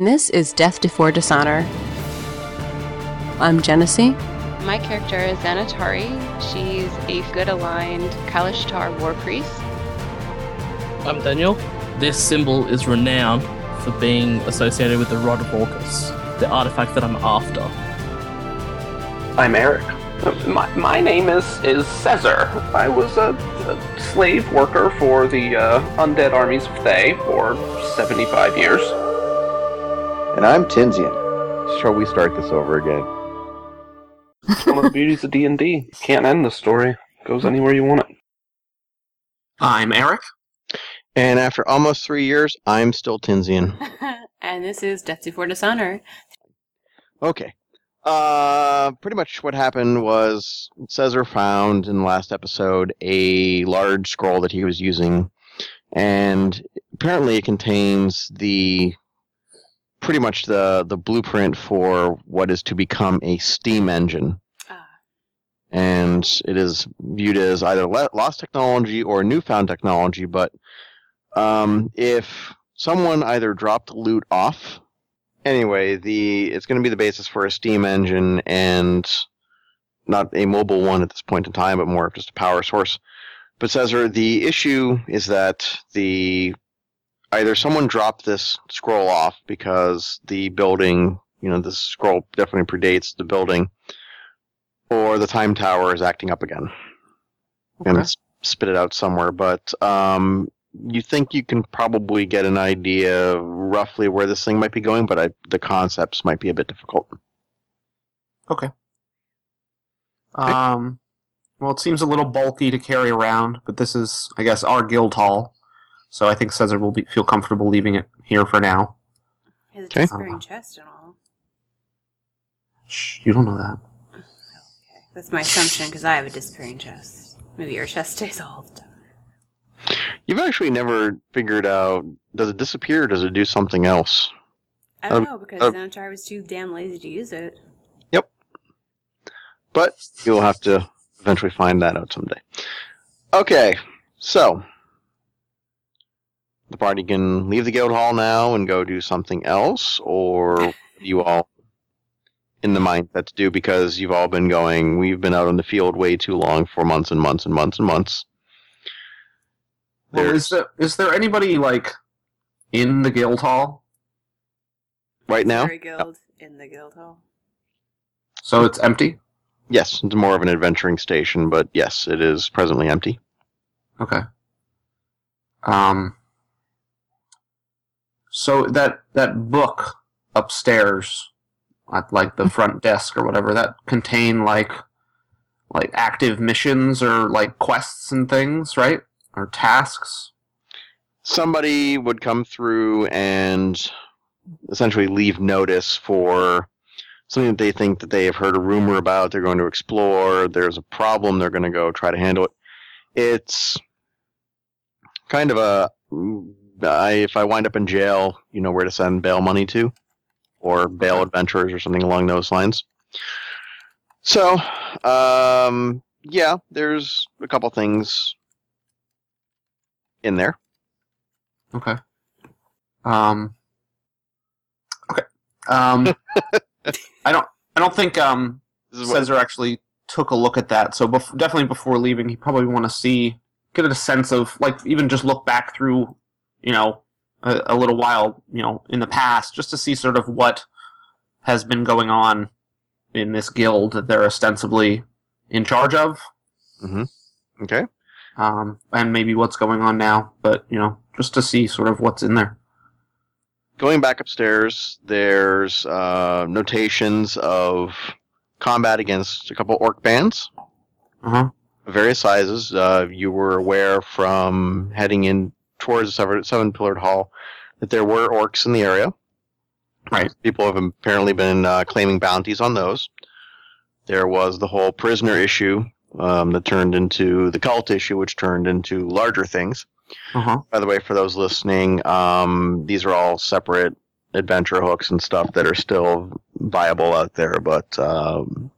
This is Death Before Dishonor. I'm Genesee. My character is Xanatari. She's a good aligned Kalashtar war priest. I'm Daniel. This symbol is renowned for being associated with the Rod of Orcus, the artifact that I'm after. I'm Eric. My, my name is is Caesar. I was a, a slave worker for the uh, undead armies of Thay for 75 years. And I'm Tinsian. Shall we start this over again? It's one of the beauties of D&D. Can't end the story. Goes anywhere you want it. I'm Eric. And after almost three years, I'm still Tinsian. and this is Death Before Dishonor. Okay. Uh, pretty much what happened was Caesar found in the last episode a large scroll that he was using, and apparently it contains the pretty much the the blueprint for what is to become a steam engine. Ah. And it is viewed as either lost technology or newfound technology, but um, if someone either dropped loot off anyway, the it's going to be the basis for a steam engine and not a mobile one at this point in time, but more of just a power source. But Caesar, the issue is that the either someone dropped this scroll off because the building, you know, this scroll definitely predates the building, or the time tower is acting up again and Okay. it's spit it out somewhere. But um, you think you can probably get an idea of roughly where this thing might be going, but I, the concepts might be a bit difficult. Okay. Um, well, it seems a little bulky to carry around, but this is, I guess, our guild hall. So I think Caesar will be, feel comfortable leaving it here for now. His Okay. disappearing chest and all. Shh, you don't know that. Okay. That's my assumption because I have a disappearing chest. Maybe your chest stays all the time. You've actually never figured out does it disappear or does it do something else? I don't Um, know because uh, Xanatar was too damn lazy to use it. Yep. But you'll have to eventually find that out someday. Okay, so the party can leave the guild hall now and go do something else, or you all in the mindset to do because you've all been going. We've been out in the field way too long for months and months and months and months. Well, There's- is there, is there anybody, like, in the guild hall? Right now, Fairy guild in the guild hall. So it's empty? yes, it's more of an adventuring station, but yes, it is presently empty. Okay. Um. So that that book upstairs, at like the front desk or whatever, that contain like like active missions or like quests and things, right? Or tasks. somebody would come through and essentially leave notice for something that they think that they have heard a rumor about they're going to explore there's a problem they're going to go try to handle it it's kind of a I, if i wind up in jail you know where to send bail money to or bail adventurers or something along those lines so um yeah there's a couple things in there Okay. Um. Okay. Um. I don't. I don't think um is what, actually took a look at that. So bef- definitely before leaving, he probably want to see, get a sense of like even just look back through, you know, a, a little while, you know, in the past, just to see sort of what has been going on in this guild that they're ostensibly in charge of, Mm-hmm. okay um, and maybe what's going on now. But you know, just to see sort of what's in there. going back upstairs, there's uh, notations of combat against a couple orc bands Uh huh. various sizes. Uh, you were aware from heading in towards the seven, pillared hall that there were orcs in the area. Right. People have apparently been uh, claiming bounties on those. There was the whole prisoner issue um, that turned into the cult issue, which turned into larger things. Uh huh. By the way, for those listening, um, these are all separate adventure hooks and stuff that are still viable out there, but um,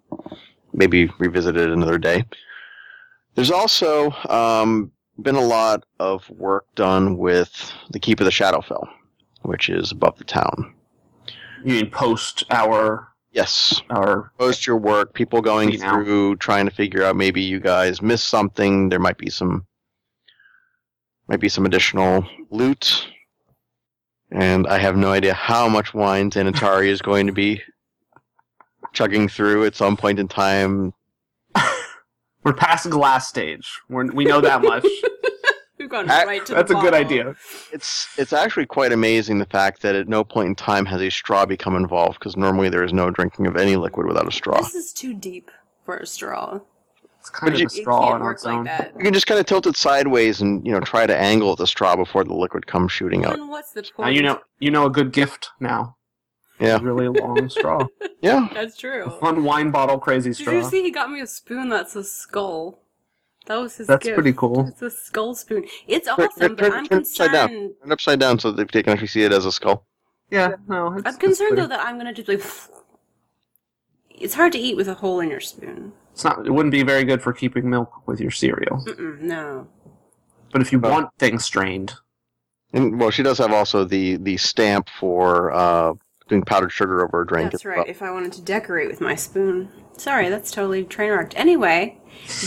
maybe revisited another day. There's also um, been a lot of work done with the Keep of the Shadowfell, which is above the town. You mean post our Yes. our Post your work, people going through trying to figure out maybe you guys missed something. There might be some might be some additional loot. And I have no idea how much wine Xanatari is going to be chugging through at some point in time. We're past glass stage. We're, we know that much. We've gone That- right to That's the a good idea. It's it's actually quite amazing the fact that at no point in time has a straw become involved because normally there is no drinking of any liquid without a straw. This is too deep for a straw. It's kind But of you- a straw can't on its own. that. You can just kind of tilt it sideways and you know try to angle the straw before the liquid comes shooting out. Then what's the point? Now you know you know a good gift now. Yeah. Really long straw. Yeah, That's true. Fun wine bottle crazy straw. Did straw. you see he got me a spoon that's a skull? That was his That's gift. pretty cool. It's a skull spoon. It's awesome, turn- but turn- I'm turn it upside down. Turn it upside down so that they can actually see it as a skull. Yeah, no. It's, I'm concerned though that I'm gonna just like. It's hard to eat with a hole in your spoon. It's not. It wouldn't be very good for keeping milk with your cereal. Mm-mm, no. But if you Well- want things strained, And well, she does have also the the stamp for uh, doing powdered sugar over a drink. That's right. well. If I wanted to decorate with my spoon. Sorry, that's totally train wrecked. Anyway,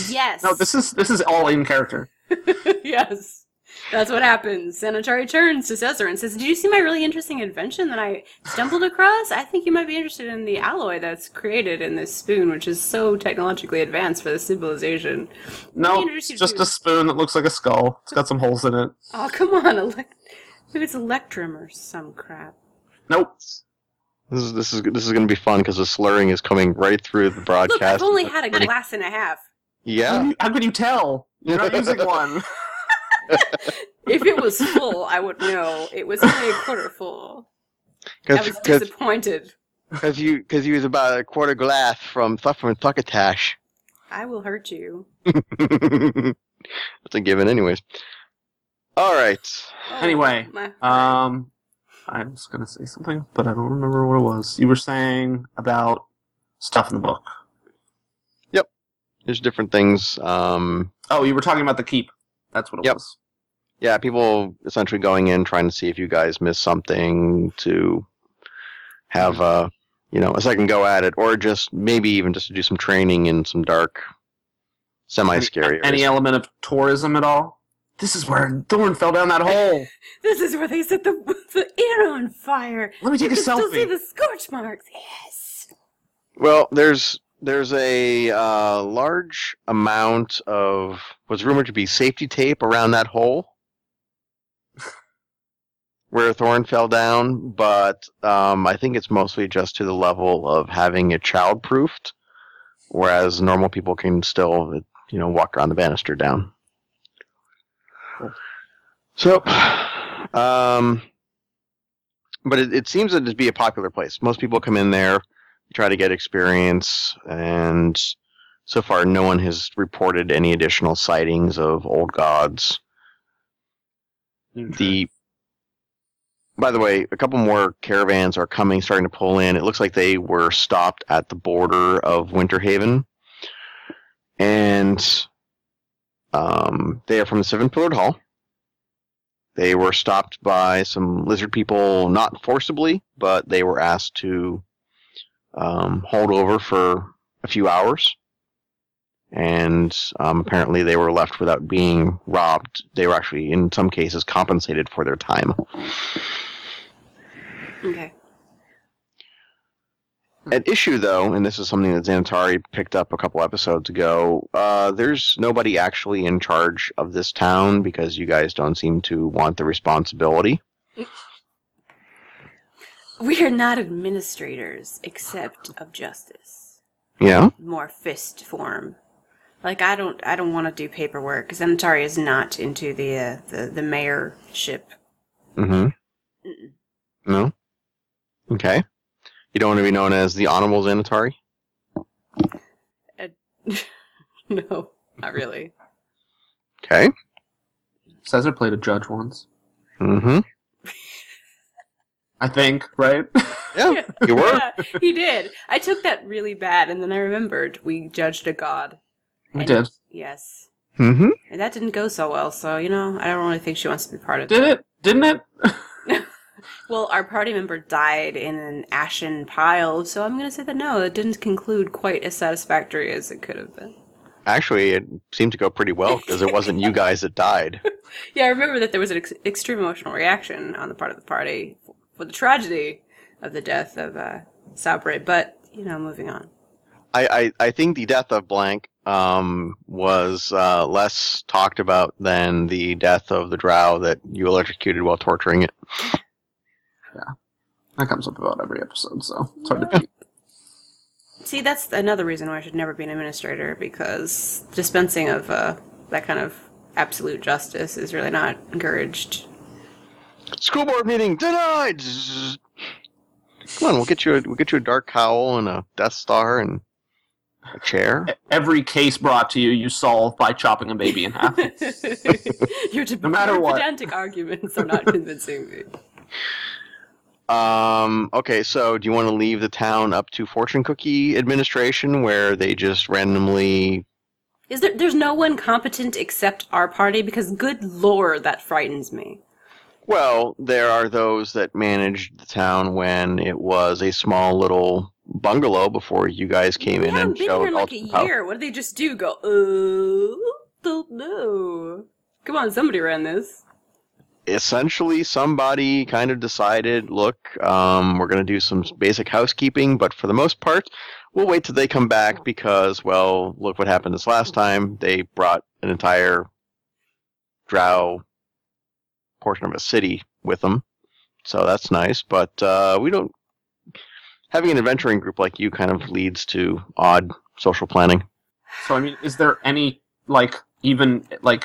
yes. no. This is this is all in character. yes. That's what happens. Xanatari turns to Caesar and says, Did you see my really interesting invention that I stumbled across? I think you might be interested in the alloy that's created in this spoon, which is so technologically advanced for the civilization. No, it's just to- a spoon that looks like a skull. It's got some holes in it. Oh, come on. Elect- Maybe it's Electrum or some crap. Nope. This is this is this is going to be fun because the slurring is coming right through the broadcast. Look, broadcast. I've only had a glass and a half. How, yeah, can you, how can you tell? You're not using one. If it was full, I would know. It was only a quarter full. I was because disappointed. because you because you was about a quarter glass from Thuff from Thuckatash. I will hurt you. That's a given, anyways. All right. Oh, Anyway, my. Um, I was gonna say something, but I don't remember what it was. You were saying about stuff in the book. Yep. There's different things. Um, Oh, you were talking about the keep. That's what it Yep. was. yeah, people essentially going in trying to see if you guys missed something to have a you know a second go at it, or just maybe even just to do some training in some dark, semi-scary. Any areas. element of tourism at all? This is where Thorn fell down that hole. This is where they set the the air on fire. Let me take you a can still see the scorch marks. Yes. Well, there's there's a uh, large amount of what's rumored to be safety tape around that hole where Thorn fell down, but um, I think it's mostly just to the level of having it child-proofed, whereas normal people can still, you know, walk around the banister down. So, um, but it, it seems to be a popular place. Most people come in there try to get experience and so far no one has reported any additional sightings of old gods. The by the way a couple more caravans are coming starting to pull in. It looks like they were stopped at the border of winterhaven. And um, they are from the seven pillared hall they were stopped by some lizard people not forcibly but they were asked to um, hold over for a few hours. And um, apparently they were left without being robbed. They were actually, in some cases, compensated for their time. Okay. At issue, though, and this is something that Xanatari picked up a couple episodes ago, uh, there's nobody actually in charge of this town because you guys don't seem to want the responsibility. We are not administrators, except of justice. Yeah? More fist form. Like I don't, I don't want to do paperwork because Anatari is not into the uh, the the mayorship. Mm hmm. Mm-mm. No? Okay. You don't want to be known as the Honorable Xanatari? no, not really. Okay. Caesar played a judge once. Mm hmm. I think, right? Yeah, you were. Yeah, he did. I took that really bad, and then I remembered we judged a god. we And- did. Yes, Mm-hmm. and that didn't go so well. So you know, I don't really think she wants to be part of Did that. it? Didn't it? Well, our party member died in an ashen pile, so I'm going to say that no, it didn't conclude quite as satisfactory as it could have been. Actually, it seemed to go pretty well because it wasn't you guys that died. Yeah, I remember that there was an ex- extreme emotional reaction on the part of the party for the tragedy of the death of uh, Sabre, but, you know, moving on. I, I, I think the death of Blank um, was uh, less talked about than the death of the drow that you electrocuted while torturing it. That comes up about every episode, so it's hard to beat. See, that's another reason why I should never be an administrator because dispensing of uh, that kind of absolute justice is really not encouraged. School board meeting denied. Come on, we'll get you a, we'll get you a dark cowl and a Death Star and a chair. Every case brought to you, you solve by chopping a baby in half. your, No matter your what. pedantic arguments are not convincing me. Um. Okay. So, do you want to leave the town up to fortune cookie administration, where they just randomly? Is there? There's no one competent except our party because, good lord, that frightens me. Well, there are those that managed the town when it was a small little bungalow before you guys came in and been showed here in like a year. What did they just do? Go? Uh, don't know. Come on, somebody ran this. Essentially somebody kind of decided, look, um, we're going to do some basic housekeeping, but for the most part, we'll wait till they come back because, well, look what happened this last time. They brought an entire drow portion of a city with them, so that's nice. But uh, we don't. Having an adventuring group like you kind of leads to odd social planning. So I mean, is there any like even like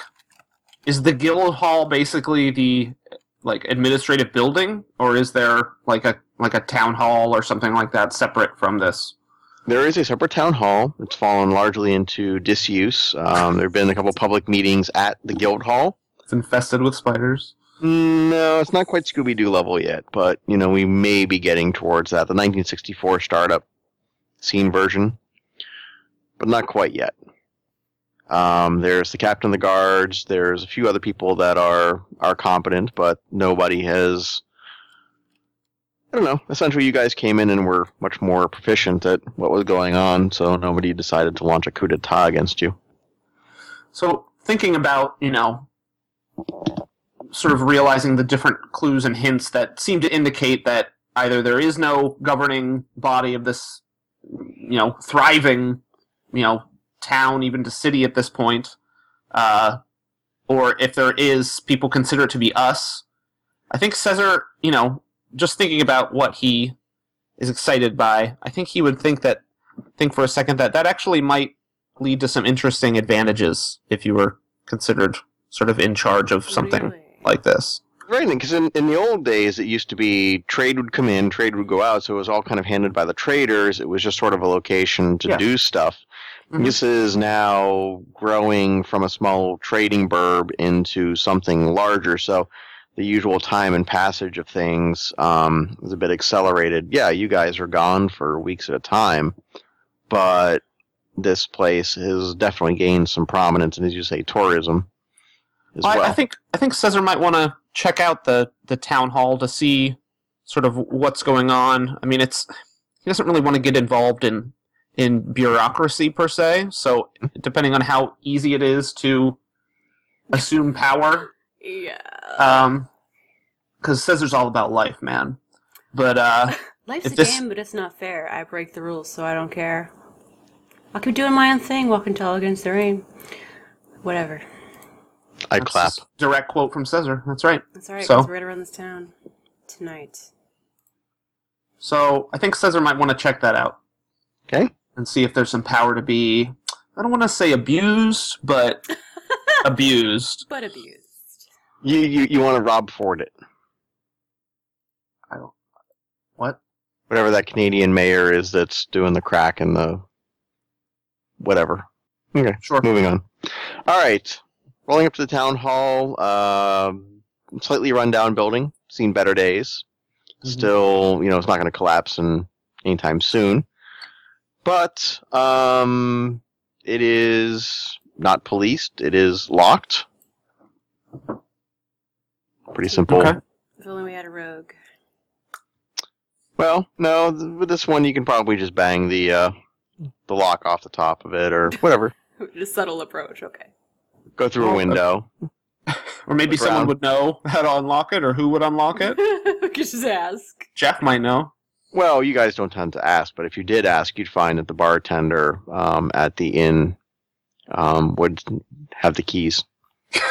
is the guild hall basically the like administrative building, or is there like a like a town hall or something like that separate from this? There is a separate town hall. It's fallen largely into disuse. Um, there have been a couple public meetings at the guild hall. It's infested with spiders. No, it's not quite Scooby Doo level yet, but you know we may be getting towards that. The 1964 startup scene version, but not quite yet. Um, there's the captain of the guards. There's a few other people that are are competent, but nobody has. I don't know. Essentially, you guys came in and were much more proficient at what was going on, so nobody decided to launch a coup d'état against you. So thinking about you know, sort of realizing the different clues and hints that seem to indicate that either there is no governing body of this, you know, thriving, you know, town, even to city at this point, uh, or if there is, people consider it to be us. I think Caesar, you know, just thinking about what he is excited by, I think he would think that, think for a second that that actually might lead to some interesting advantages if you were considered sort of in charge of something Really? like this. Right, because in, in the old days, it used to be trade would come in, trade would go out, so it was all kind of handed by the traders. It was just sort of a location to Yeah. do stuff. Mhm. This is now growing from a small trading burb into something larger, so the usual time and passage of things um, is a bit accelerated. Yeah, you guys are gone for weeks at a time, but this place has definitely gained some prominence, and as you say, tourism as I, well. I think I think Caesar might want to check out the the town hall to see sort of what's going on. I mean, it's he doesn't really want to get involved in in bureaucracy per se. So depending on how easy it is to assume power, Yeah. um, because Caesar's all about life, man. But uh, Life's if a this- game, but it's not fair. I break the rules, so I don't care. I'll keep doing my own thing, walking tall against the rain. Whatever. I that's clap. direct quote from Caesar. That's right. That's alright, So- because we're gonna run this town tonight. So I think Caesar might want to check that out. Okay. And see if there's some power to be, I don't want to say abused, but abused. But abused. You you, you want to Rob Ford it. I don't. What? whatever that Canadian mayor is that's doing the crack and the whatever. Okay, Sure. moving on. All right, rolling up to the town hall. Um, slightly rundown building, seen better days. Still, you know, it's not going to collapse in anytime soon. But um, it is not policed. It is locked. Pretty simple. Okay. If only we had a rogue. Well, no, th- with this one you can probably just bang the uh, the lock off the top of it or whatever. A subtle approach. Okay. Go through a Oh, window. Or maybe Look someone around. would know how to unlock it, or who would unlock it. we could just ask. Jeff might know. Well, you guys don't tend to ask, but if you did ask, you'd find that the bartender um, at the inn um, would have the keys.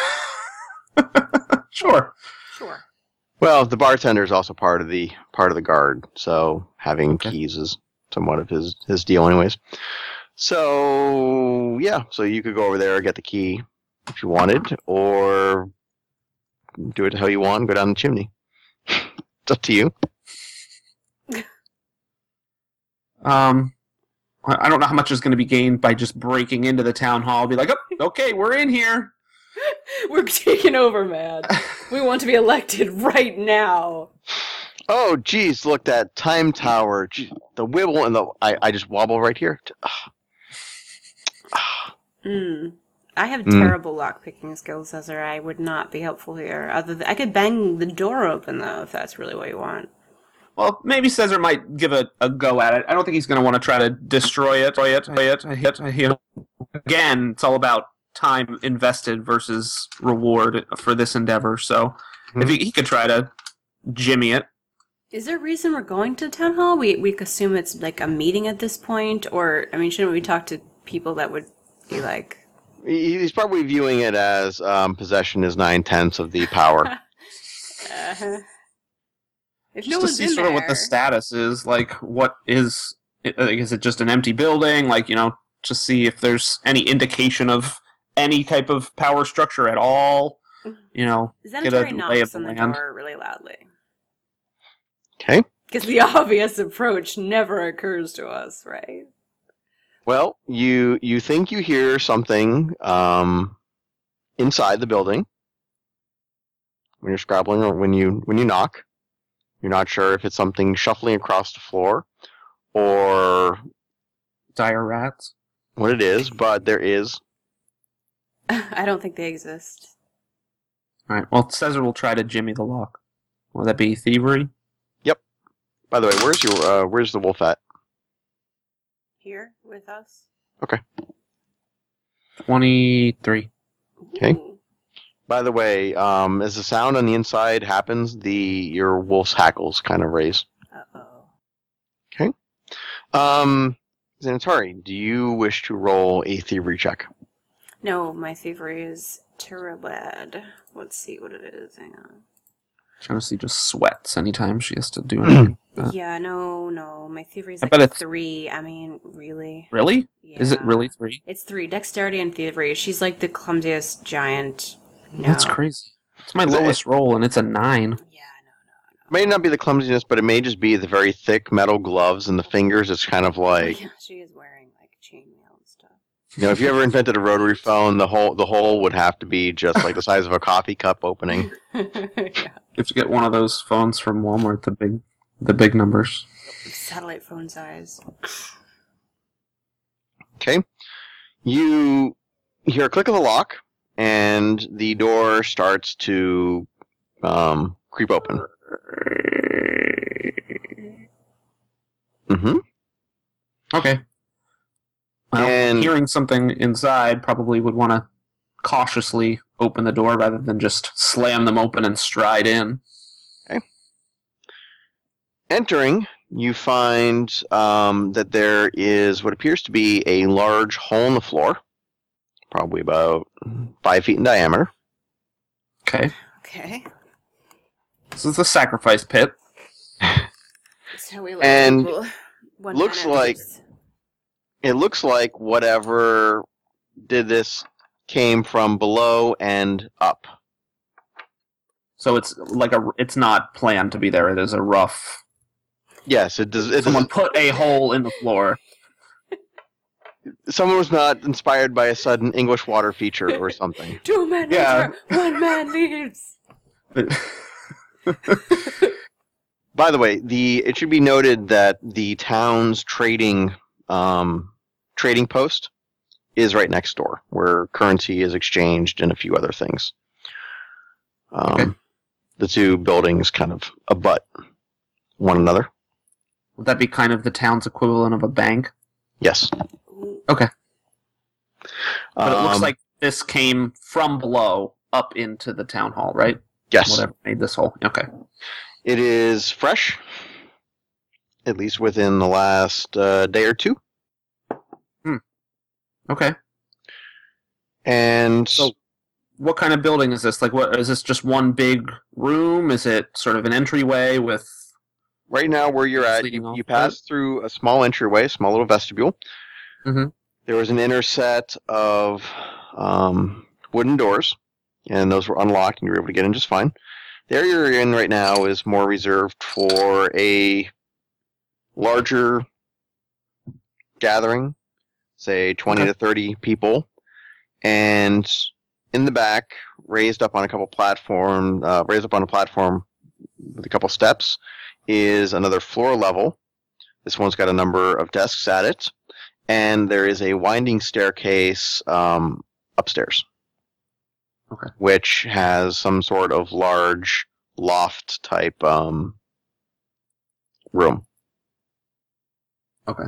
Sure. Sure. Well, the bartender is also part of the part of the guard, so having Okay. keys is somewhat of his his deal, anyways. So yeah, so you could go over there get the key if you wanted, or do it how you want, go down the chimney. it's up to you. Um, I I don't know how much is going to be gained by just breaking into the town hall. Be like, oh, okay, we're in here. We're taking over, man. We want to be elected right now. Oh, geez, look that time tower, Gee, the wibble and the I, I just wobble right here. Hmm. I have Hmm. terrible lockpicking skills, Caesar. I would not be helpful here. Other than, I could bang the door open though, if that's really what you want. Well, maybe Caesar might give a, a go at it. I don't think he's going to want to try to destroy it. Destroy it. Hit. Hit. Hit. Again, it's all about time invested versus reward for this endeavor. So, if he, he could try to jimmy it, Is there a reason we're going to town hall? We we assume it's like a meeting at this point, or I mean, shouldn't we talk to people that would be like? He's probably viewing it as um, possession is nine tenths of the power. Uh, if just no to one's see in sort of what the status is. Like, what is? Like, is it just an empty building? Like, you know, to see if there's any indication of any type of power structure at all. You know, get a Xanatari lay knocks of the on the land. door really loudly. Okay. Because the obvious approach never occurs to us, right? Well, you you think you hear something um, inside the building when you're scrabbling or when you when you knock. You're not sure if it's something shuffling across the floor or dire rats. what it is, but there is. I don't think they exist. All right. Well, Caesar will try to jimmy the lock. Will that be thievery? Yep. By the way, where's your uh, where's the wolf at? Here with us. Okay. Twenty-three. Okay. Ooh. By the way, um, as the sound on the inside happens, the your wolf's hackles kind of raise. Uh-oh. Okay. Um, Xanatari, do you wish to roll a thievery check? No, my thievery is terrible. Let's see what it is. Hang on. Genesee just sweats anytime she has to do anything. Yeah, no, no. My thievery is I like bet it's- three. I mean, really? really? Yeah. Is it really three? It's three. Dexterity and thievery. She's like the clumsiest giant. No. That's crazy. It's my Is it- lowest roll, and it's a nine. Yeah, no, no, It may not be the clumsiness, but it may just be the very thick metal gloves and the fingers. It's kind of oh like yeah, she is wearing like chainmail and stuff. you know, if you ever invented a rotary phone, the whole the hole would have to be just like the size of a coffee cup opening. yeah. You have to get one of those phones from Walmart, the big, the big numbers. Satellite phone size. Okay, you hear a click of the lock, and the door starts to um, creep open. Mm hmm Okay. Well, And- hearing something inside probably would want to cautiously open the door rather than just slam them open and stride in. Okay. Entering, you find um, that there is what appears to be a large hole in the floor, probably about five feet in diameter. Okay. Okay. This is the sacrifice pit. That's how we let And people- one looks like- enters. It looks like whatever did this came from below and up. So it's like a. It's not planned to be there. It is a rough. Yes, it does. It Someone doesn't, put a hole in the floor. Someone was not inspired by a sudden English water feature or something. Two men Yeah. enter, one man leaves. By the way, the it should be noted that the town's trading um, trading post is right next door, where currency is exchanged and a few other things. Um, Okay. The two buildings kind of abut one another. Would that be kind of the town's equivalent of a bank? Yes. Ooh, But it looks Um, like this came from below up into the town hall, right? yes. Whatever made this hole. Okay. It is fresh, at least within the last uh, day or two. Hmm. Okay. And So, what kind of building is this? Like, what is this? Just one big room? Is it sort of an entryway with? right now, where you're at, you, you pass through a small entryway, a small little vestibule. Mhm. There was an inner set of um, wooden doors, and those were unlocked, and you were able to get in just fine. The area you're in right now is more reserved for a larger gathering, say 20 Okay. to 30 people. And in the back, raised up on a couple platform, uh, raised up on a platform with a couple steps, is another floor level. This one's got a number of desks at it, and there is a winding staircase um, upstairs. Okay. Which has some sort of large loft type um, room. Okay.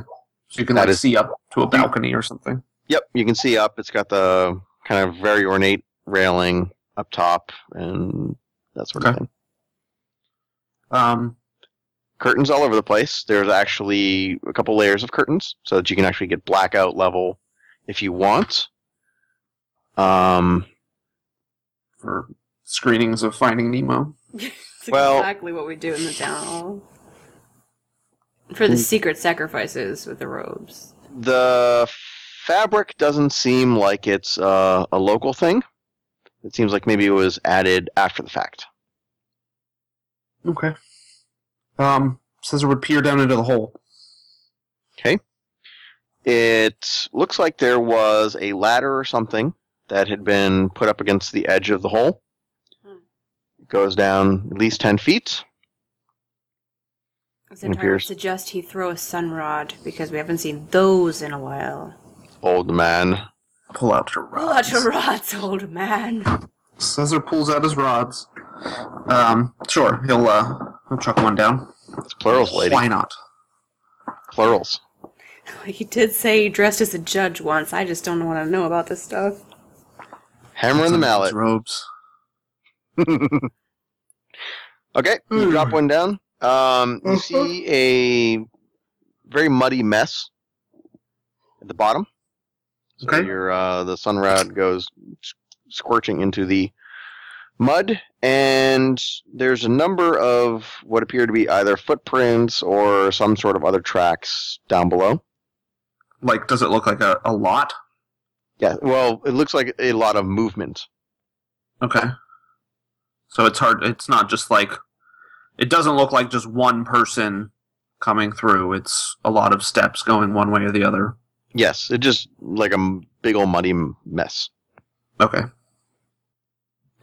So you can That like is- see up to a balcony or something. Yep, you can see up. It's got the kind of very ornate railing up top and that sort of thing. Um. Curtains all over the place. There's actually a couple layers of curtains so that you can actually get blackout level if you want. Um, For screenings of Finding Nemo. It's Well- exactly what we do in the town hall. For the secret sacrifices with the robes. the fabric doesn't seem like it's uh, a local thing. It seems like maybe it was added after the fact. Okay. Um. Says it would peer down into the hole. Okay. It looks like there was a ladder or something that had been put up against the edge of the hole. Hmm. It goes down at least 10 feet. Zentire would appears- suggest he throw a sun rod because we haven't seen those in a while. Old man. Pull out your rods. Pull rods. out your rods, old man. Caesar pulls out his rods. Um. Sure. He'll uh. He'll chuck one down. It's plurals, lady. Why not? Plurals. He did say he dressed as a judge once. I just don't want to know about this stuff. Hammer and the mallet. Robes. okay, you drop one down. Um, you see a very muddy mess at the bottom. So Okay. your uh, the sun rod goes s- squirching into the mud, and there's a number of what appear to be either footprints or some sort of other tracks down below. Like, does it look like a, a lot? Yeah, well, it looks like a lot of movement. Okay. So it's hard. It's not just like. It doesn't look like just one person coming through. It's a lot of steps going one way or the other. Yes, it just like a big old muddy mess. Okay.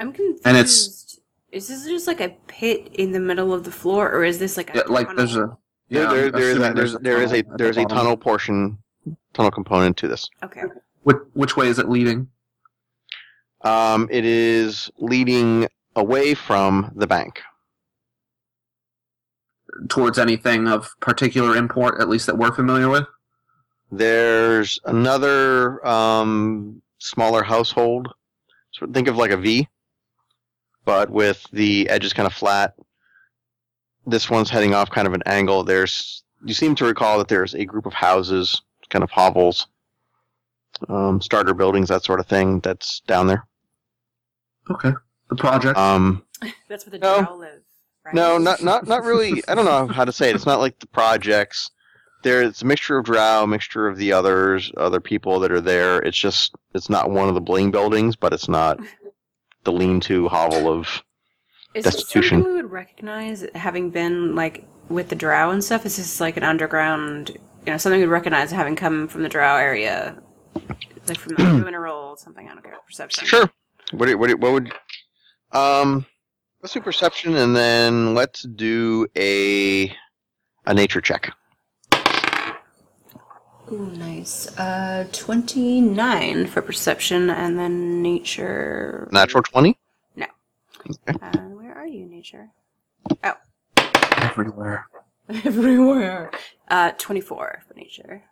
I'm confused. And it's- Is this just like a pit in the middle of the floor, or is this like a Yeah, like there's a. tunnel? Yeah, there, I'm there is a, there's, there is a tunnel there's a tunnel portion, tunnel component to this. Okay. Which, which way is it leading? Um, it is leading away from the bank. Towards anything of particular import, at least that we're familiar with? There's another um, smaller household. So think of like a V, but with the edges kind of flat. This one's heading off kind of an angle. There's you seem to recall that there's a group of houses, kind of hovels, um, starter buildings, that sort of thing. That's down there. Okay. The project. Um, That's where the No. drow live. Right? No, not not not really. I don't know how to say it. It's not like the projects. There, it's a mixture of Drow, a mixture of the others, other people that are there. It's just, it's not one of the bling buildings, but it's not the lean-to hovel of. Is destitution. something we would recognize, having been like with the drow and stuff? Is this like an underground, you know, something we'd recognize having come from the drow area, like from the mineral something? I don't care. Perception. Sure. What do- what do- what would? Um, let's do perception, and then let's do a a nature check. Ooh, nice. Uh, twenty nine for perception, and then nature. Natural twenty. Uh, where are you, nature? Oh. Everywhere. Everywhere. Uh, 24 for nature.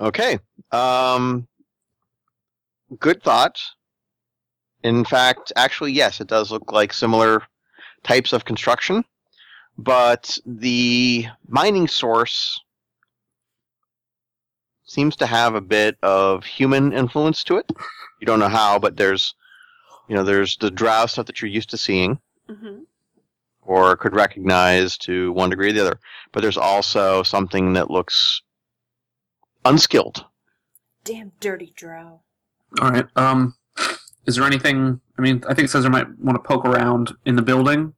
Okay. Um, good thought. In fact, actually, yes, it does look like similar types of construction, but the mining source seems to have a bit of human influence to it. You don't know how, but there's, you know, there's the drow stuff that you're used to seeing hmm or could recognize to one degree or the other, but there's also something that looks unskilled. Damn dirty drow. All right. Um, is there anything? I mean, I think Caesar might want to poke around in the building,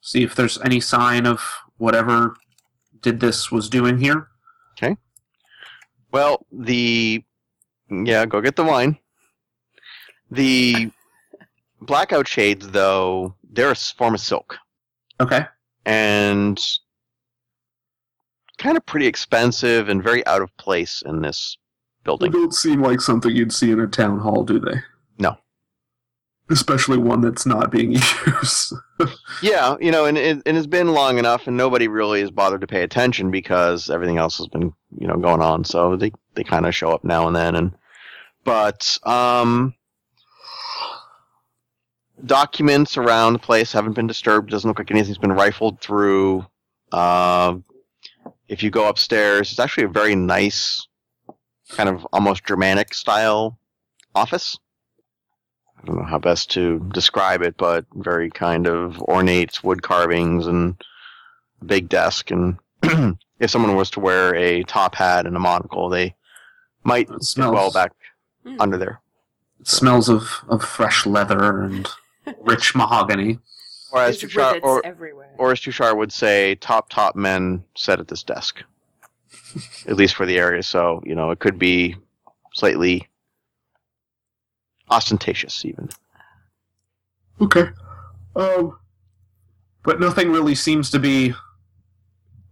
see if there's any sign of whatever did this was doing here. Well, the yeah, go get the wine. The blackout shades, though, they're a form of silk Okay. and kind of pretty expensive and very out of place in this building. They don't seem like something you'd see in a town hall, do they? Especially one that's not being used. Yeah, you know, and it, and it's been long enough, and nobody really has bothered to pay attention because everything else has been, you know, going on. So they they kind of show up now and then, and but um, documents around the place haven't been disturbed. Doesn't look like anything's been rifled through. Uh, if you go upstairs, it's actually a very nice, kind of almost Germanic style office. I don't know how best to describe it, but very kind of ornate wood carvings and a big desk. And if someone was to wear a top hat and a monocle, they might It smells- well back Hmm. under there. It smells of, of fresh leather and rich mahogany. Or as There's Tushar, or, everywhere. or as Tushar would say, top top men sit at this desk, at least for the area. So you know it could be slightly ostentatious, even. Okay. Um, but nothing really seems to be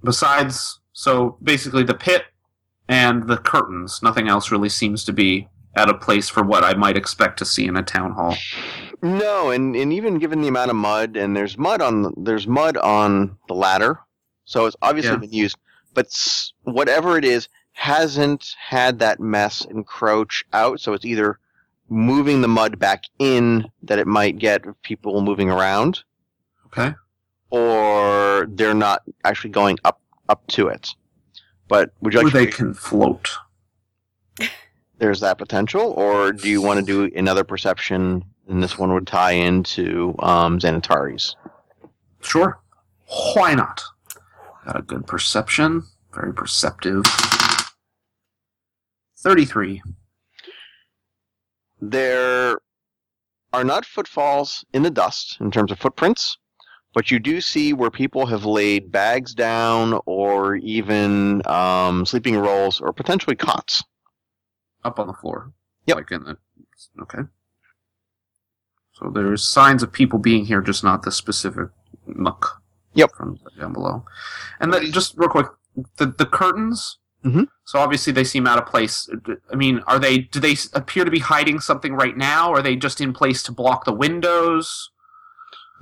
besides so basically the pit and the curtains. Nothing else really seems to be at a place for what I might expect to see in a town hall. No, and, and even given the amount of mud, and there's mud on there's mud on the ladder, so it's obviously Yeah. been used. But whatever it is, hasn't had that mess encroach out. So it's either moving the mud back in that it might get people moving around, Okay. or they're not actually going up up to it. But would you Or like? they to, can float. there's that potential, or do you want to do another perception? And this one would tie into um, Xanatari's. Sure. Why not? Got a good perception. Very perceptive. 33. There are not footfalls in the dust in terms of footprints, but you do see where people have laid bags down or even um, sleeping rolls or potentially cots. Up on the floor. Yep. Like in the. Okay. So there's signs of people being here, just not the specific muck. Yep. From down below. And then just real quick, the the curtains. Mhm. So obviously they seem out of place. I mean, are they? Do they appear to be hiding something right now? Or are they just in place to block the windows?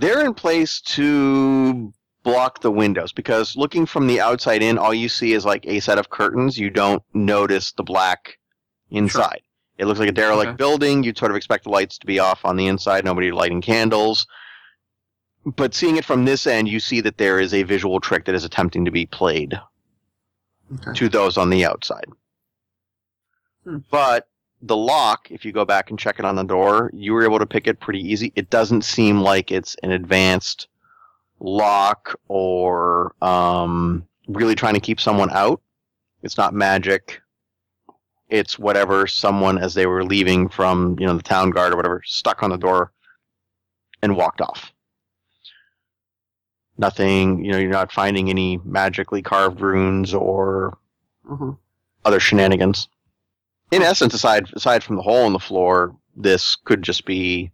They're in place to block the windows because looking from the outside in, all you see is like a set of curtains. You don't notice the black inside. It looks like a derelict Okay. building. You'd sort of expect the lights to be off on the inside, nobody lighting candles. But seeing it from this end, you see that there is a visual trick that is attempting to be played Okay. to those on the outside. Hmm. But the lock, if you go back and check it on the door, you were able to pick it pretty easy. It doesn't seem like it's an advanced lock or um, really trying to keep someone out. It's not magic. It's whatever someone, as they were leaving from you know the town guard or whatever, stuck on the door and walked off. Nothing, you know, you're not finding any magically carved runes or Mhm. other shenanigans. In essence, aside aside from the hole in the floor, this could just be,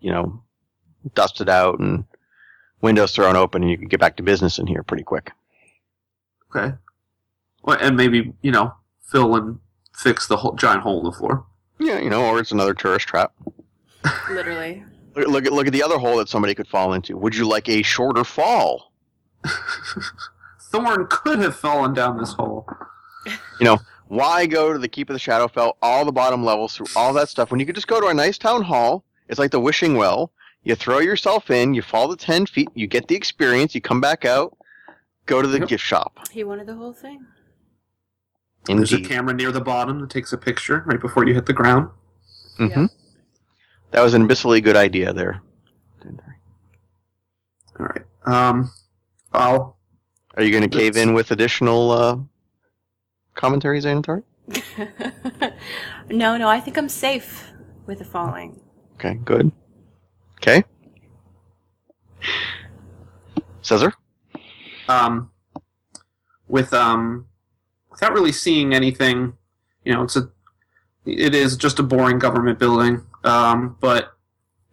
you know, dusted out and windows thrown open, and you could get back to business in here pretty quick. Okay. Well, and maybe you know fill and fix the whole giant hole in the floor. Yeah, you know, or it's another tourist trap. Literally. Look, look at look at the other hole that somebody could fall into. Would you like a shorter fall? Thorn could have fallen down this hole. You know, why go to the Keep of the Shadowfell, all the bottom levels, through all that stuff, when you could just go to a nice town hall? It's like the wishing well. You throw yourself in, you fall the 10 feet, you get the experience, you come back out, go to the Yep. gift shop. He wanted the whole thing. There's a camera near the bottom that takes a picture right before you hit the ground. hmm That was an abyssally good idea there. All right. Um, I'll Are you going to cave in with additional uh, commentary, Xanatar? no, no, I think I'm safe with the falling. Okay, good. Okay. Caesar. um, with um, without really seeing anything. You know, it's a it is just a boring government building. Um, but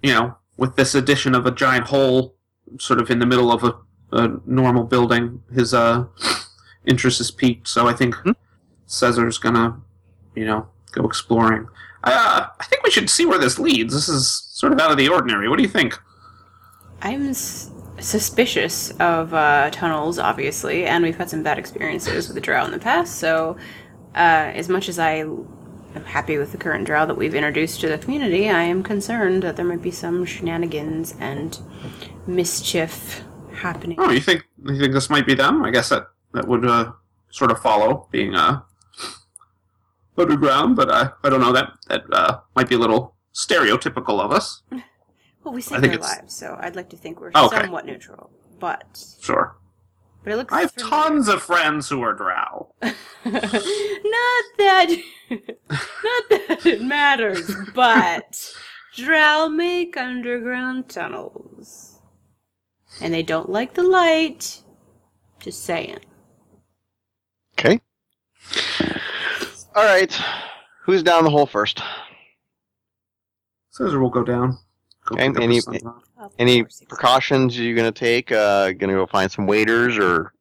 you know, with this addition of a giant hole, sort of in the middle of a, a normal building, his uh interest is piqued. So I think Hmm. Caesar's gonna, you know, go exploring. Uh, I think we should see where this leads. This is sort of out of the ordinary. What do you think? I'm s- suspicious of uh, tunnels, obviously, and we've had some bad experiences with the drow in the past. So, uh, as much as I am happy with the current drow that we've introduced to the community, I am concerned that there might be some shenanigans and mischief happening. Oh, you think you think this might be them? I guess that that would uh, sort of follow being uh, underground, but uh, I don't know. That that uh, might be a little stereotypical of us. Well, we I saved their lives, so I'd like to think we're Oh, okay. somewhat neutral. But, Sure. but it looks. I have familiar. tons of friends who are drow. not that not that it matters, but drow make underground tunnels. And they don't like the light. Just saying. Okay. All right. Who's down the hole first? Caesar will go down. Go Okay, any- his sons up. Of Any course he will. precautions you're going to take? Uh, going to go find some waiters or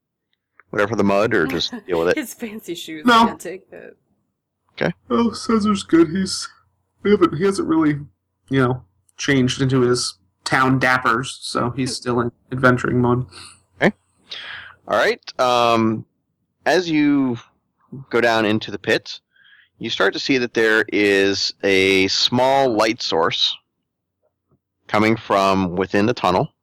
whatever for the mud, or just deal with it? His fancy shoes No. can't take that. Oh, Caesar's good. He's we haven't he hasn't really, you know, changed into his town dappers, so he's still in adventuring mode. Okay. All right. Um, as you go down into the pit, you start to see that there is a small light source coming from within the tunnel,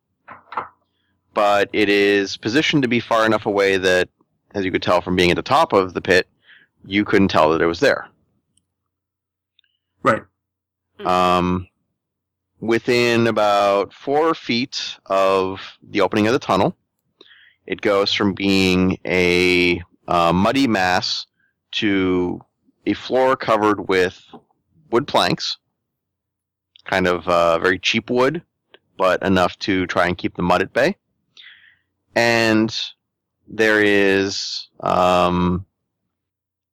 but it is positioned to be far enough away that, as you could tell from being at the top of the pit, you couldn't tell that it was there. Right. Um, within about four feet of the opening of the tunnel, it goes from being a uh, muddy mass to a floor covered with wood planks, kind of uh, very cheap wood, but enough to try and keep the mud at bay. And there is, um,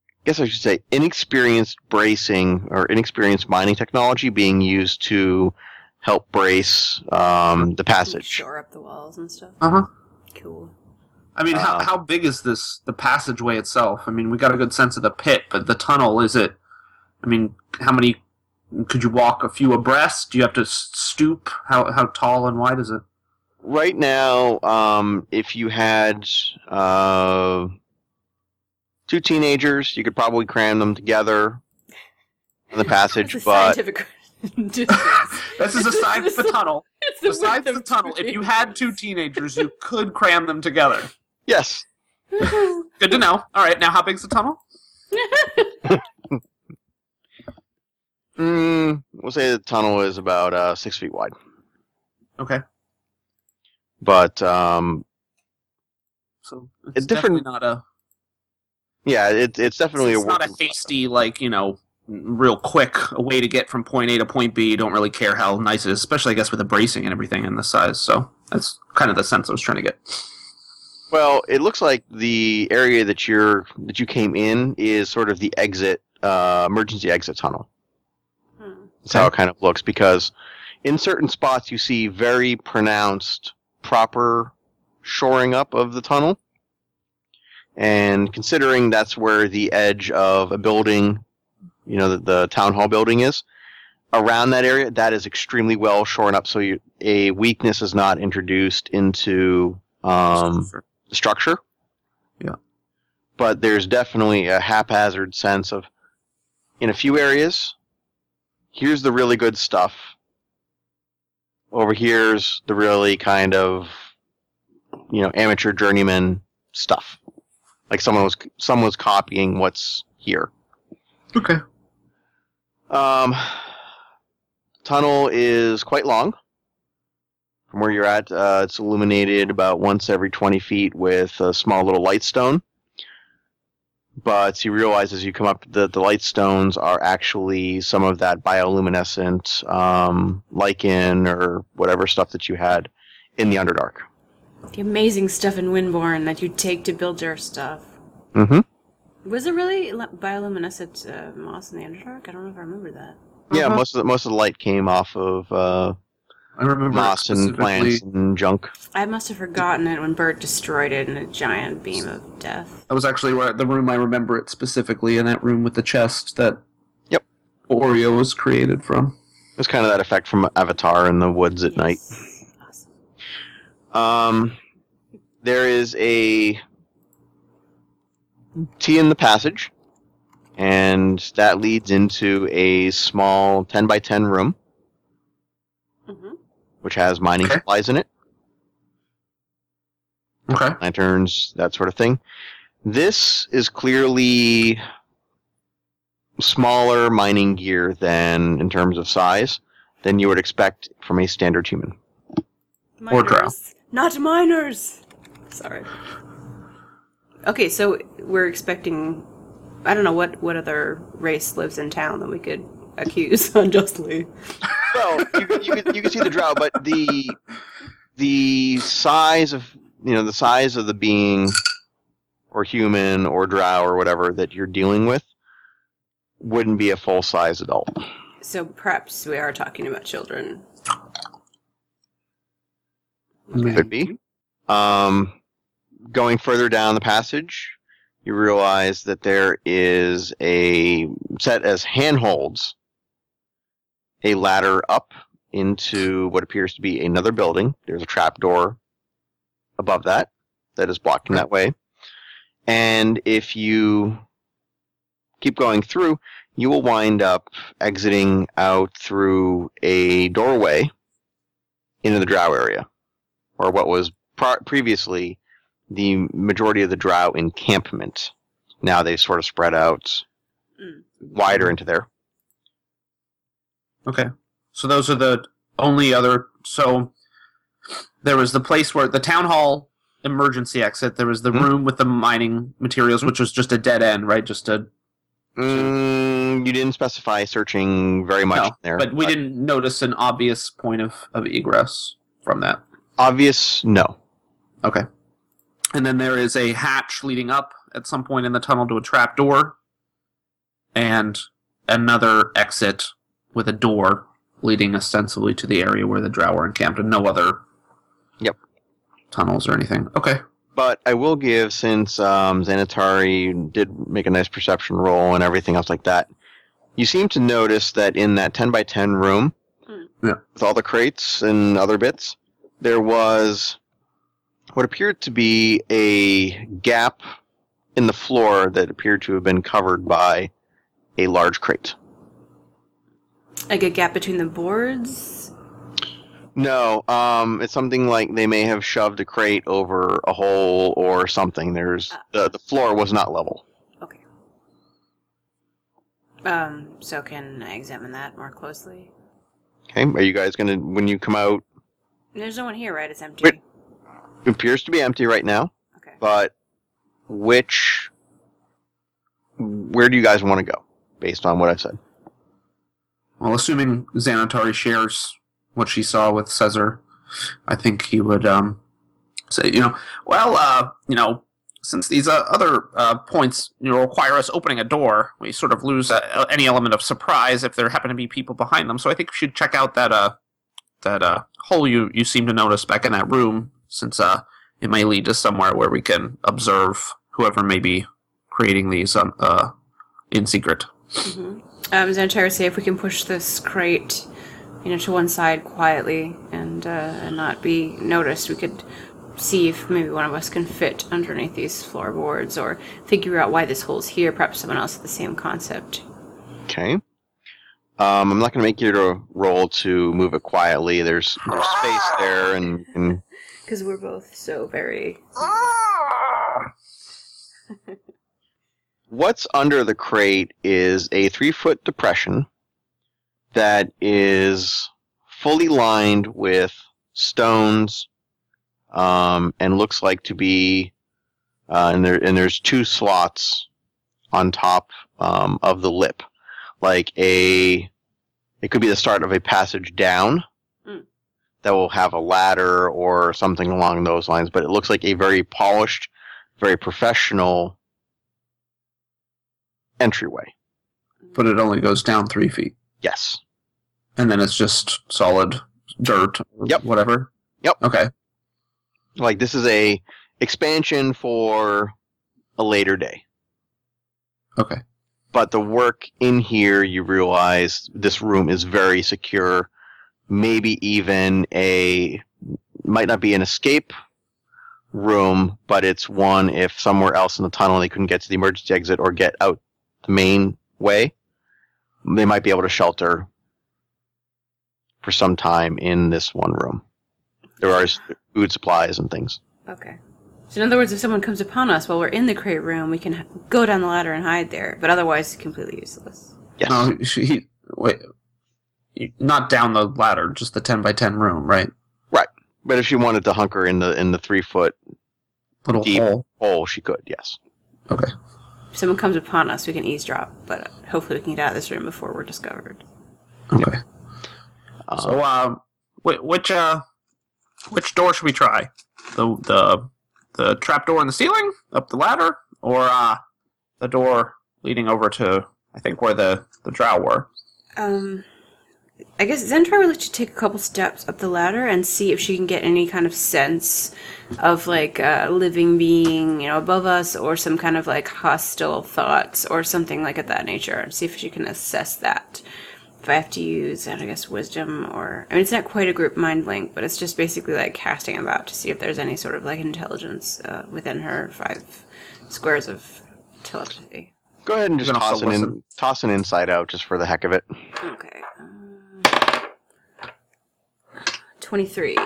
I guess I should say, inexperienced bracing or inexperienced mining technology being used to help brace um, the passage. Shore up the walls and stuff. Uh huh. Cool. I mean, how, Uh, how big is this the passageway itself? I mean, we got a good sense of the pit, but the tunnel is it? I mean, how many? Could you walk a few abreast? Do you have to stoop? How how tall and wide is it? Right now, um, if you had uh, two teenagers, you could probably cram them together in the passage, It's but scientific. This is aside from the tunnel. The Besides width the tunnel, if you had two teenagers, you could cram them together. yes, Good to know. All right, now how big's the tunnel? mm, we'll say the tunnel is about uh, six feet wide. Okay, But um, so It's it's different- definitely not a. yeah, it, it's definitely it's a not a work in hasty like you know real quick a way to get from point a to point b you don't really care how nice it is especially i guess with the bracing and everything and the size so that's kind of the sense i was trying to get Well, it looks like the area that you're that you came in is sort of the exit, uh, emergency exit tunnel. Hmm. That's how it kind of looks because in certain spots you see very pronounced proper shoring up of the tunnel. And considering that's where the edge of a building, you know, the, the town hall building is, around that area, that is extremely well shorn up so you, a weakness is not introduced into um, the structure. Yeah. But there's definitely a haphazard sense of, in a few areas, here's the really good stuff. Over here's the really kind of, you know, amateur journeyman stuff. Like someone was someone was copying what's here. Okay. Um, tunnel is quite long. From where you're at, uh, it's illuminated about once every 20 feet with a small little light stone. But you realize as you come up that the light stones are actually some of that bioluminescent um, lichen or whatever stuff that you had in the Underdark. The amazing stuff in Windborn that you take to build your stuff. Mm-hmm. Was it really bioluminescent uh, moss in the Underdark? I don't know if I remember that. Yeah, Uh-huh. most of the, most of the light came off of uh, I remember it moss and plants and junk. I must have forgotten it when Bert destroyed it in a giant beam of death. That was actually where the room I remember it specifically in that room with the chest that Yep. Oreo was created from. It was kind of that effect from Avatar in the woods at night. Awesome. Um, there is a T in the passage, and that leads into a small 10 by 10 room, which has mining Okay. supplies in it, Okay. lanterns, that sort of thing. This is clearly smaller mining gear than, in terms of size, than you would expect from a standard human. Or drow. Miners. Not miners! Sorry. Okay, so we're expecting. I don't know what, what other race lives in town that we could accuse unjustly. Well, you, can- you, can- you can see the drow, but the the size of you know the size of the being, or human, or drow, or whatever that you're dealing with, wouldn't be a full size adult. So perhaps we are talking about children. Could be. Um, going further down the passage, you realize that there is a set as handholds, a ladder up into what appears to be another building. There's a trap door above that that is blocking that way. And if you keep going through, you will wind up exiting out through a doorway into the drow area or what was pro- previously the majority of the drow encampment. Now they've sort of spread out Mm. wider into there. Okay. So those are the only other. So there was the place where the town hall emergency exit. There was the Mhm. room with the mining materials, which was just a dead end, right? Just a. Mm, you didn't specify searching very much No, there, but we didn't notice an obvious point of, of egress from that. obvious. No, Okay. And then there is a hatch leading up at some point in the tunnel to a trap door, and another exit with a door leading ostensibly to the area where the drow are encamped, and no other. Yep. Tunnels or anything. Okay. but I will give since um, Xanatari did make a nice perception roll and everything else like that. You seem to notice that in that ten by ten room, Mm. Yeah. with all the crates and other bits, there was what appeared to be a gap in the floor that appeared to have been covered by a large crate. Like a gap between the boards? No, um, it's something like they may have shoved a crate over a hole or something. There's the the floor was not level. Okay. Um, so can I examine that more closely? Okay, are you guys gonna when you come out? There's no one here, right? It's empty. It appears to be empty right now, Okay. but which where do you guys want to go based on what I said? Well, assuming Xanatari shares what she saw with Caesar, I think he would um, say, you know, well, uh, you know, since these uh, other uh, points you know, require us opening a door, we sort of lose uh, any element of surprise if there happen to be people behind them. So I think we should check out that uh, that uh, hole you you seem to notice back in that room, since uh, it may lead to somewhere where we can observe whoever may be creating these um, uh, in secret. Mm-hmm. Um, Xantar, say if we can push this crate, you know, to one side quietly and uh, and not be noticed, we could see if maybe one of us can fit underneath these floorboards or figure out why this hole's here. Perhaps someone else with the same concept. Okay. Um, I'm not going to make you to roll to move it quietly. There's there's space there, and, and Because we're both so very. what's under the crate is a three foot depression that is fully lined with stones um, and looks like to be uh, and there and there's two slots on top um, of the lip like a it could be the start of a passage down Mm. that will have a ladder or something along those lines but it looks like a very polished very professional entryway But it only goes down three feet, yes and then it's just solid dirt. Yep. Whatever. Yep. Okay. like this is a expansion for a later day Okay. but the work in here you realize this room is very secure maybe even a might not be an escape room but it's one if somewhere else in the tunnel they couldn't get to the emergency exit or get out the main way they might be able to shelter for some time in this one room there are food supplies and things Okay. So in other words, if someone comes upon us while we're in the crate room, we can go down the ladder and hide there. But otherwise, completely useless. yes No, she, he, wait. Not down the ladder, just the ten by ten room, right? Right. But if she wanted to hunker in the in the three foot Little Deep. hole. hole she could yes Okay. If someone comes upon us, we can eavesdrop. But hopefully, we can get out of this room before we're discovered. Okay. Uh, So, uh, which uh, which door should we try? The the the trap door in the ceiling, up the ladder, or uh, the door leading over to I think where the the drow were. Um, I guess Zentrar would like to take a couple steps up the ladder and see if she can get any kind of sense of like a living being, you know, above us, or some kind of like hostile thoughts or something like of that nature. and See if she can assess that. If I have to use, I guess, wisdom or I mean, it's not quite a group mind link, but it's just basically like casting about to see if there's any sort of like intelligence uh, within her five squares of telepathy. Go ahead and just toss also an in, toss an inside out just for the heck of it. Okay. Uh, 23.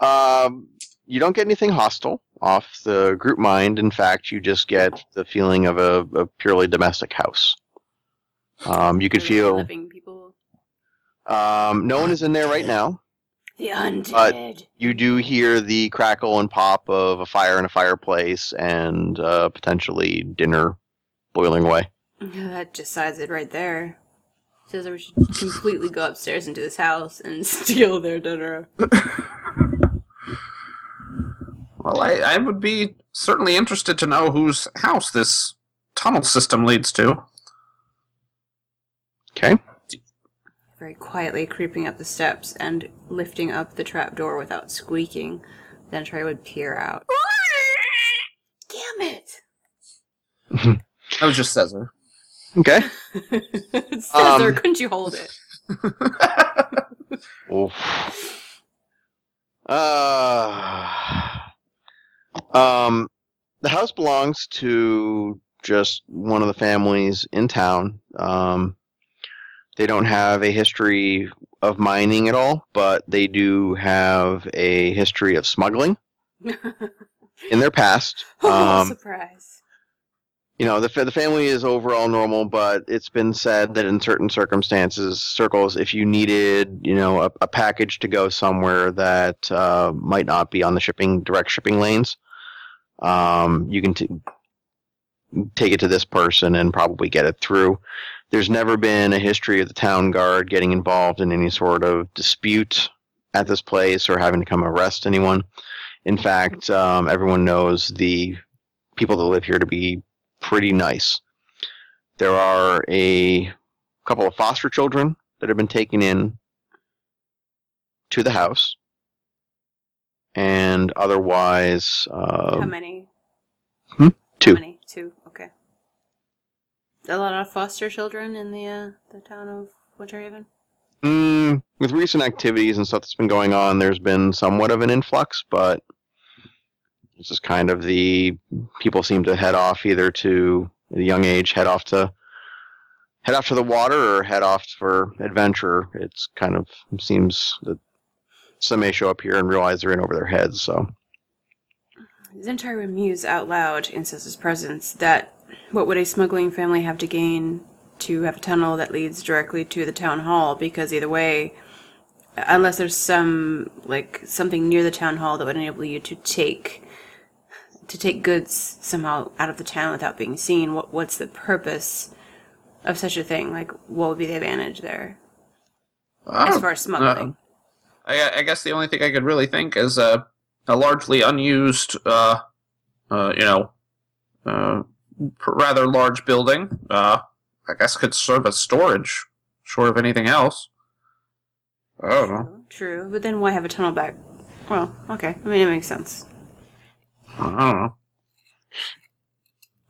Um, you don't get anything hostile off the group mind. In fact, you just get the feeling of a, a purely domestic house. Um, you could feel living people. um, no one is in there right now. The undead. But You do hear the crackle and pop of a fire in a fireplace and uh, potentially dinner boiling away. That decides it right there. Says that we should completely go upstairs into this house and steal their dinner. Well, I, I would be certainly interested to know whose house this tunnel system leads to. Okay. Very quietly creeping up the steps and lifting up the trapdoor without squeaking. Then Trey would peer out. Damn it! That was just Caesar. Okay. Caesar, Um, couldn't you hold it? Oof. Uh, um, the house belongs to just one of the families in town. Um, they don't have a history of mining at all, but they do have a history of smuggling in their past. oh, Um, surprise. You know the the family is overall normal, but it's been said that in certain circumstances, circles, if you needed, you know, a, a package to go somewhere that uh, might not be on the shipping direct shipping lanes, um, you can t- take it to this person and probably get it through. There's never been a history of the town guard getting involved in any sort of dispute at this place or having to come arrest anyone. In fact, um, everyone knows the people that live here to be pretty nice. There are a couple of foster children that have been taken in to the house, and otherwise, uh, How many? hmm? Two. Many? Two. Okay. A lot of foster children in the uh, the town of Winterhaven. Mm, with recent activities and stuff that's been going on, there's been somewhat of an influx, but it's is kind of the people seem to head off either to at a young age, head off to head off to the water or head off for adventure. It's kind of seems that some may show up here and realize they're in over their heads. So Zentari muse out loud in Sessa's presence that what would a smuggling family have to gain to have a tunnel that leads directly to the town hall? Because either way, unless there's some like something near the town hall that would enable you to take to take goods somehow out of the town without being seen, what what's the purpose of such a thing? Like, what would be the advantage there as far as smuggling? I, I guess the only thing I could really think is a, a largely unused, uh, uh, you know, uh, rather large building. Uh, I guess could serve as storage, short of anything else. I don't know. True, but then why have a tunnel back? Well, okay. I mean, it makes sense. I don't know.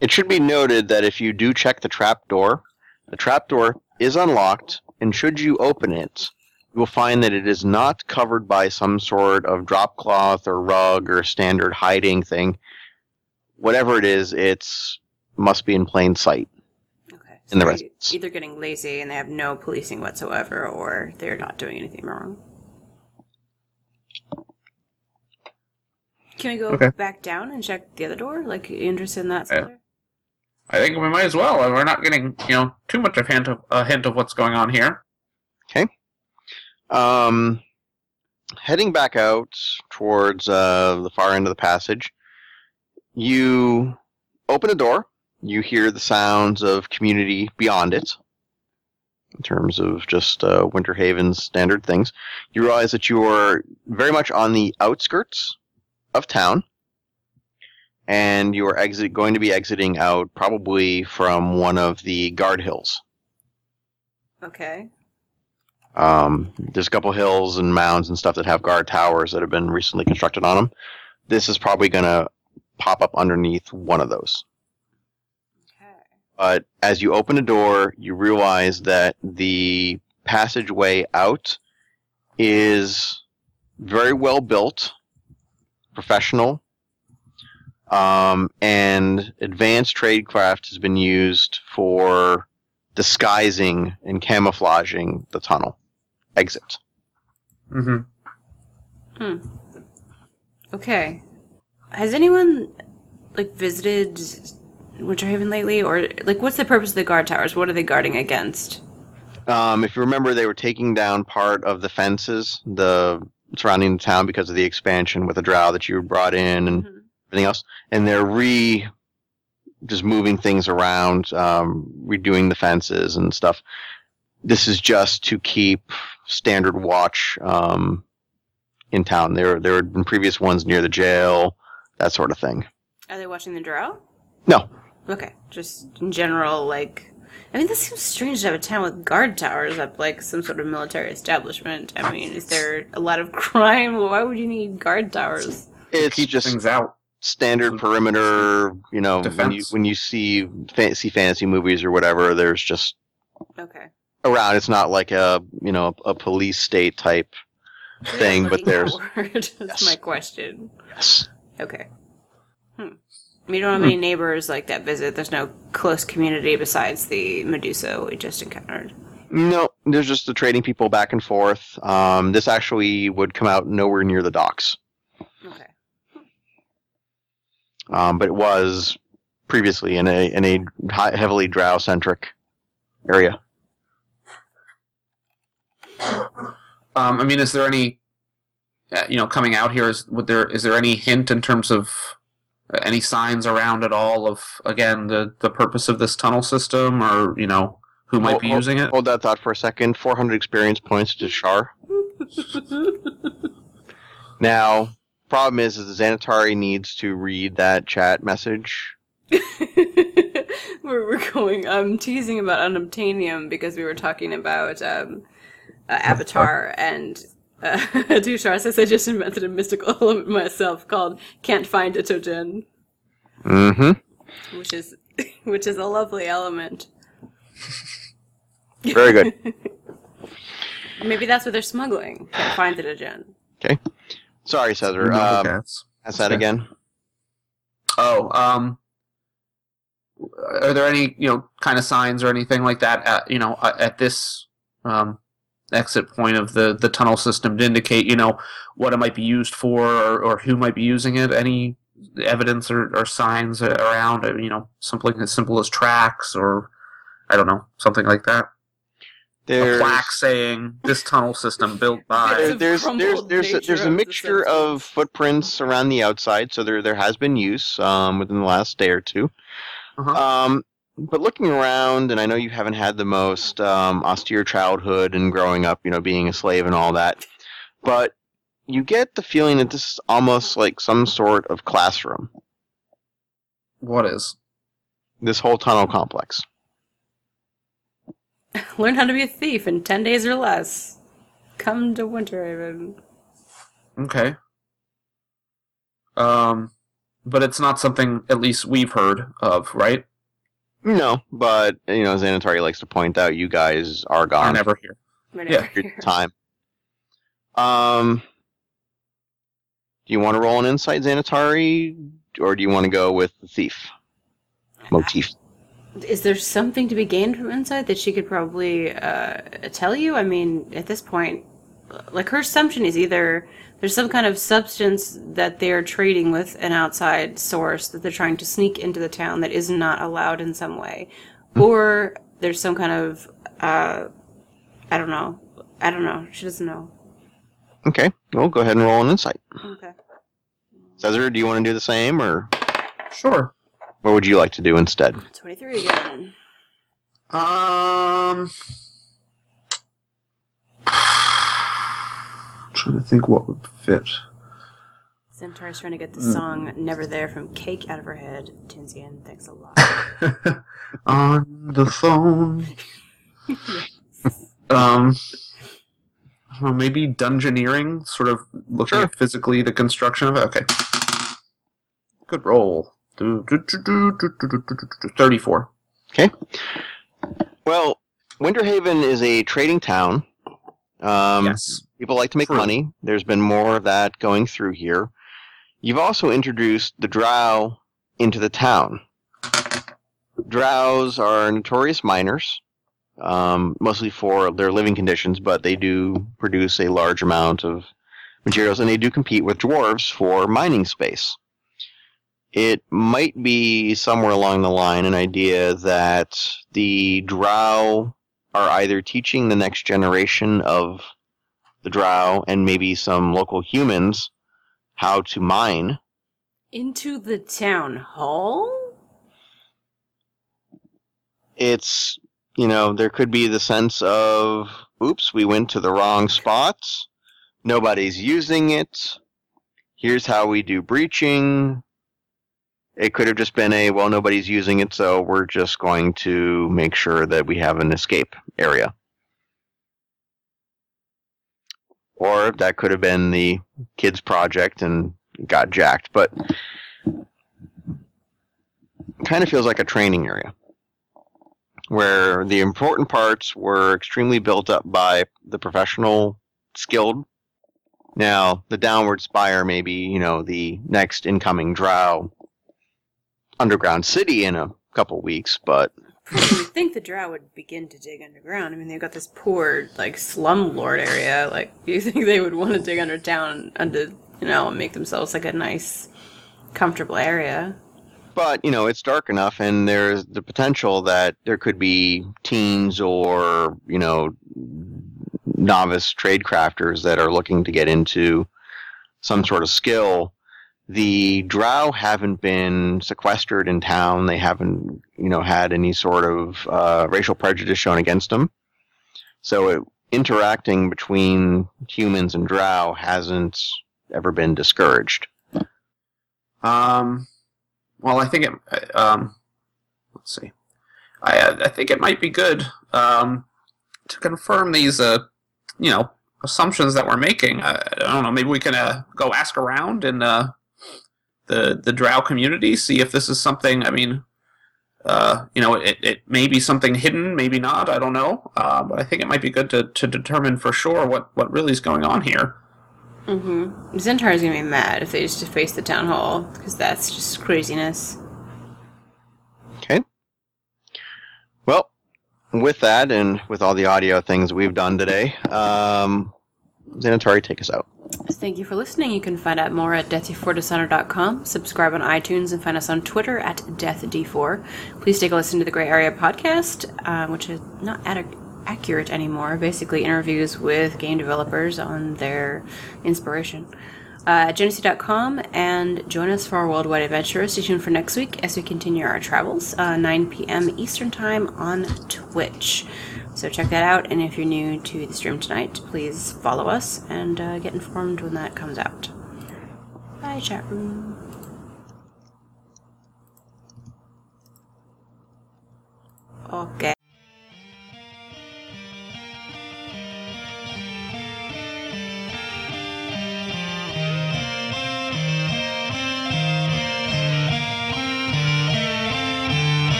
it should be noted that if you do check the trap door, the trap door is unlocked, and should you open it, you will find that it is not covered by some sort of drop cloth or rug or standard hiding thing. Whatever it is, it's must be in plain sight. Okay. In the residence. Either getting lazy and they have no policing whatsoever, or they're not doing anything wrong. Can we go Okay. back down and check the other door? Like, you interested in that? Yeah. I think we might as well. We're not getting, you know, too much of hint of a hint of what's going on here. Okay. Um, heading back out towards uh, the far end of the passage, you open a door. You hear the sounds of community beyond it. In terms of just uh, Winter Haven's standard things, you realize that you are very much on the outskirts of town, and you are exit going to be exiting out probably from one of the guard hills. Okay. Um, there's a couple hills and mounds and stuff that have guard towers that have been recently constructed on them. This is probably going to pop up underneath one of those. Okay. But as you open a door, you realize that the passageway out is very well built, professional, um, and advanced tradecraft has been used for disguising and camouflaging the tunnel exit. Mm-hmm. Okay. Has anyone, like, visited Winter Haven lately? Or, like, what's the purpose of the guard towers? What are they guarding against? Um, if you remember, they were taking down part of the fences, the surrounding the town because of the expansion with the drow that you brought in and Mhm. everything else, and they're re just moving things around, um, redoing the fences and stuff. This is just to keep standard watch um, in town. There, there had been previous ones near the jail, that sort of thing. Are they watching the drow? No, Okay, just in general, like, I mean, this seems strange to have a town with guard towers up like some sort of military establishment. I mean, is there a lot of crime? Why would you need guard towers? it's Keep just things out. standard perimeter. You know, when you Defense. when you see fantasy fantasy movies or whatever, there's just Okay. around. It's not like a you know a police state type thing, but there's. That's Yes. my question. yes. Okay. Hmm. You don't have any neighbors like that visit. There's no close community besides the Medusa we just encountered. No, there's just the trading people back and forth. Um, this actually would come out nowhere near the docks, Okay. um, but it was previously in a in a hi- heavily drow centric area. Um, I mean, is there any, uh, you know, coming out here? Is would there is there any hint in terms of any signs around at all of again the the purpose of this tunnel system, or you know, who might Hold- be hold- using it? Hold that thought for a second. 400 experience points to Shar. Now, problem is, is the Xanatari needs to read that chat message. we're, we're going. I'm teasing about unobtainium because we were talking about um, uh, Avatar and. Uh, Dushar says I just invented a mystical element myself called "Can't Find It Ogen," Mm-hmm. which is which is a lovely element. Very good. Maybe that's what they're smuggling. Can't find it Okay. Sorry, Caesar. No cats. ask that Okay. again. Oh, um, are there any you know kind of signs or anything like that at you know at at this um, exit point of the the tunnel system to indicate you know what it might be used for or, or who might be using it? Any evidence or, or signs around? uh, You know, something as simple as tracks or I don't know something like that. A plaque saying this tunnel system built by. there, there's there's there's a, there's a mixture of substance. footprints around the outside, so there there has been use um, within the last day or 2 Uh-huh. Um, but looking around, and I know you haven't had the most um, austere childhood and growing up, you know, being a slave and all that, but you get the feeling that this is almost like some sort of classroom. What is? This whole tunnel complex. Learn how to be a thief in 10 days or less. Come to Winterhaven. Okay. Um, but it's not something at least we've heard of, right? No, but you know, Xanatari likes to point out you guys are Are gone. never here. Whenever your you're- time. Um, do you want to roll an insight, Xanatari, or do you want to go with the thief motif? Is there something to be gained from insight that she could probably uh, tell you? I mean, at this point, like her assumption is either there's some kind of substance that they're trading with an outside source that they're trying to sneak into the town that is not allowed in some way, or there's some kind of uh, I don't know. I don't know. She doesn't know. Okay, well, go ahead and roll an insight. Okay. Caesar, do you want to do the same, or Sure. what would you like to do instead? 23 again. Um, trying to think what would fit. Centaur's trying to get the hmm. song Never There from Cake out of her head. Tinsian, thanks a lot. On the phone. Um, well, maybe dungeoneering, sort of looking sure. at physically the construction of it. Okay. Good roll. 34. Okay. Well, Winterhaven is a trading town. Um, yes. People like to make True. money. There's been more of that going through here. You've also introduced the drow into the town. Drows are notorious miners, um, mostly for their living conditions, but they do produce a large amount of materials and they do compete with dwarves for mining space. It might be somewhere along the line an idea that the drow are either teaching the next generation of the drow and maybe some local humans how to mine. Into the town hall? It's, you know, there could be the sense of, oops, we went to the wrong spots. Nobody's using it. Here's how we do breaching. It could have just been a, well, nobody's using it, so we're just going to make sure that we have an escape area. Or that could have been the kids' project and got jacked, but kind of feels like a training area where the important parts were extremely built up by the professional skilled. Now, the downward spire may be, you know, the next incoming drow underground city in a couple weeks, but would think the drow would begin to dig underground. I mean, they've got this poor, like, slum lord area. Like, do you think they would want to dig under town and you know, make themselves, like, a nice, comfortable area? but you know it's dark enough and there's the potential that there could be teens or you know novice trade crafters that are looking to get into some sort of skill the drow haven't been sequestered in town they haven't you know had any sort of uh, racial prejudice shown against them so it, interacting between humans and drow hasn't ever been discouraged Um, well, I think it. Um, let's see. I I think it might be good um, to confirm these uh, you know assumptions that we're making. I, I don't know. Maybe we can uh, go ask around in uh, the the Drow community, see if this is something. I mean, uh, you know, it, it may be something hidden, maybe not. I don't know, uh, but I think it might be good to, to determine for sure what what really is going on here. Mm-hmm. Zentara's gonna be mad if they just deface the town hall because that's just craziness. Okay. Well, with that and with all the audio things we've done today, um, Xanatari, take us out. Thank you for listening. You can find out more at death4dishonor.com. Subscribe on iTunes and find us on Twitter at deathd4. Please take a listen to the Gray Area podcast, uh, which is not ad- accurate anymore. Basically, interviews with game developers on their inspiration. Uh, at genesee.com and join us for our worldwide adventure. Stay tuned for next week as we continue our travels, uh, 9 p.m. Eastern Time on Twitch. So check that out, and if you're new to the stream tonight, please follow us and uh, get informed when that comes out. Bye, chat room. Okay.